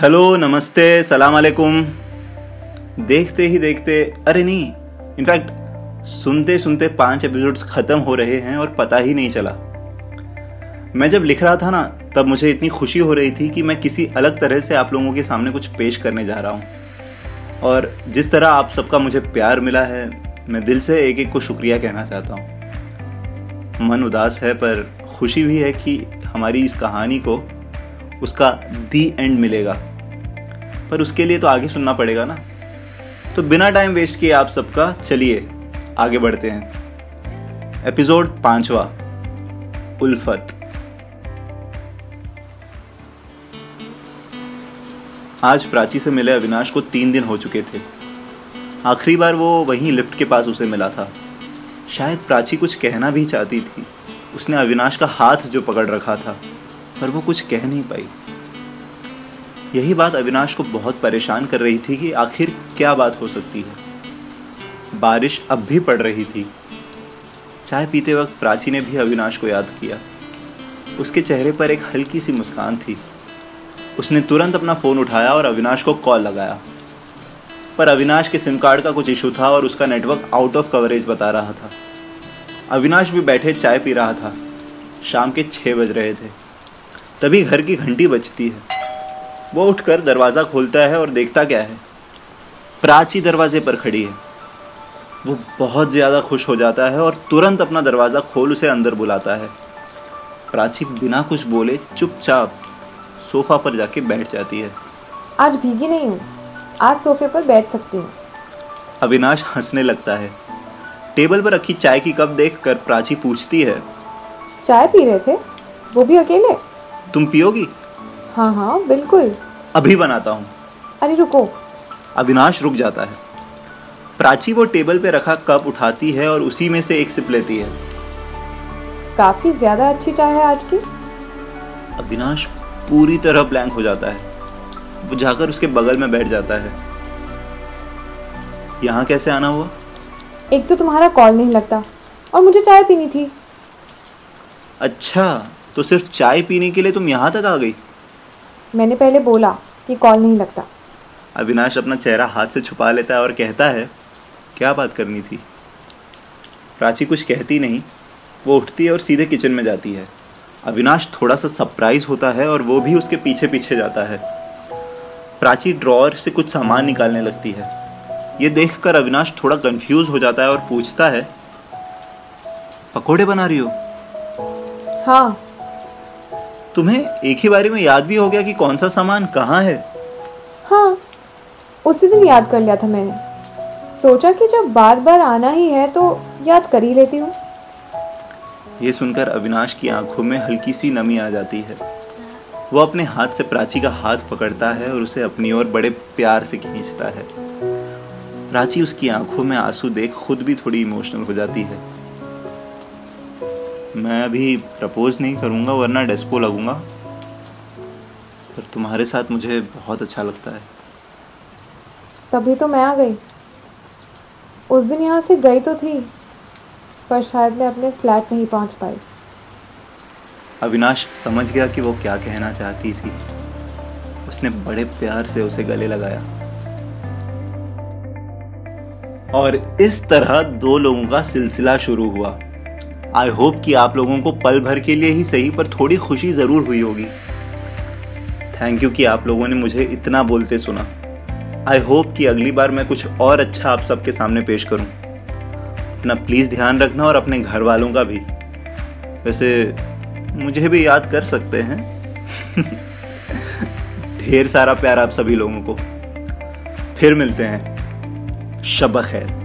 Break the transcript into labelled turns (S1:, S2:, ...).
S1: Hello, नमस्ते, सलाम अलैकुम। देखते ही देखते, अरे नहीं, इनफैक्ट सुनते सुनते पाँच एपिसोड्स खत्म हो रहे हैं और पता ही नहीं चला। मैं जब लिख रहा था ना, तब मुझे इतनी खुशी हो रही थी कि मैं किसी अलग तरह से आप लोगों के सामने कुछ पेश करने जा रहा हूँ। और जिस तरह आप सबका मुझे प्यार मिला है, मैं दिल से एक एक को शुक्रिया कहना चाहता हूँ। मन उदास है, पर खुशी भी है कि हमारी इस कहानी को उसका दी एंड मिलेगा। पर उसके लिए तो आगे सुनना पड़ेगा ना। तो बिना टाइम वेस्ट किए आप सबका चलिए, आगे बढ़ते हैं। एपिसोड पांचवा, उल्फत। आज प्राची से मिले अविनाश को तीन दिन हो चुके थे। आखिरी बार वो वहीं लिफ्ट के पास उसे मिला था। शायद प्राची कुछ कहना भी चाहती थी। उसने अविनाश का हाथ जो पकड़ रखा था। पर वो कुछ कह नहीं पाई। यही बात अविनाश को बहुत परेशान कर रही थी कि आखिर क्या बात हो सकती है। बारिश अब भी पड़ रही थी। चाय पीते वक्त प्राची ने भी अविनाश को याद किया। उसके चेहरे पर एक हल्की सी मुस्कान थी। उसने तुरंत अपना फ़ोन उठाया और अविनाश को कॉल लगाया। पर अविनाश के सिम कार्ड का कुछ इशू था और उसका नेटवर्क आउट ऑफ़ कवरेज बता रहा था। अविनाश भी बैठे चाय पी रहा था। शाम के छः बज रहे थे। तभी घर की घंटी बजती है। वो उठकर दरवाज़ा खोलता है और देखता क्या है। प्राची दरवाजे पर खड़ी है। वो बहुत ज़्यादा खुश हो जाता है और तुरंत अपना दरवाज़ा खोल उसे अंदर बुलाता है। प्राची बिना कुछ बोले चुपचाप सोफा पर जाके बैठ जाती है।
S2: आज भीगी नहीं हूँ। आज सोफे पर बैठ सकती हूँ।
S1: अविनाश हंसने लगता है। टेबल पर रखी चाय की कप देखकर प्राची पूछती है।
S2: चाय पी रहे थे? वो भी अकेले?
S1: तुम पियोगी?
S2: हाँ हाँ बिल्कुल।
S1: अभी बनाता हूँ।
S2: अरे रुको।
S1: अविनाश रुक जाता है। प्राची वो टेबल पे रखा कप उठाती है और उसी में से एक सिप लेती है।
S2: काफ़ी ज़्यादा अच्छी चाय है आज की।
S1: अविनाश पूरी तरह ब्लैंक हो जाता है। वो जाकर उसके बगल में बैठ जाता है। यहाँ कैसे आना हुआ?
S2: एक तो तुम्हारा कॉल नहीं लगता और मुझे चाय पीनी थी।
S1: अच्छा तो सिर्फ़ चाय पीने के लिए तुम यहाँ तक आ गई?
S2: मैंने पहले बोला कि कॉल नहीं लगता।
S1: अविनाश अपना चेहरा हाथ से छुपा लेता है और कहता है क्या बात करनी थी? प्राची कुछ कहती नहीं वो उठती है और सीधे किचन में जाती है। अविनाश थोड़ा सा सरप्राइज़ होता है और वो भी उसके पीछे पीछे जाता है। प्राची ड्रॉअर से कुछ सामान निकालने लगती है। ये देखकर अविनाश थोड़ा कंफ्यूज हो जाता है और पूछता है पकोड़े बना रही हो?
S2: हाँ
S1: तुम्हें एक ही बारी में याद भी हो गया कि कौन सा सामान कहाँ है?
S2: हाँ उसी दिन याद कर लिया था मैंने। सोचा कि जब बार बार आना ही है तो याद कर ही लेती हूँ।
S1: ये सुनकर अविनाश की आँखों में हल्की सी नमी आ जाती है। वो अपने हाथ से प्राची का हाथ पकड़ता है और उसे अपनी ओर बड़े प्यार से खींचता है। प्राची उसकी आँखों में आँसू देख खुद भी थोड़ी इमोशनल हो जाती है। मैं अभी प्रपोज नहीं करूँगा वरना डेस्पो लगूँगा। पर तुम्हारे साथ मुझे बहुत अच्छा लगता है।
S2: तभी तो मैं आ गई। उस दिन यहाँ से गई तो थी पर शायद मैं अपने फ्लैट नहीं पहुँच पाई।
S1: अविनाश समझ गया कि वो क्या कहना चाहती थी। उसने बड़े प्यार से उसे गले लगाया। और इस तरह दो लोगों का सिलसिला शुरू हुआ। आई होप कि आप लोगों को पल भर के लिए ही सही, पर थोड़ी खुशी ज़रूर हुई होगी। थैंक यू कि आप लोगों ने मुझे इतना बोलते सुना। आई होप कि अगली बार मैं कुछ और अच्छा आप सबके सामने पेश करूँ। अपना प्लीज़ ध्यान रखना और अपने घर वालों का भी। वैसे, मुझे भी याद कर सकते हैं। ढेर सारा प्यार आप सभी लोगों को। फिर मिलते हैं। शब खैर।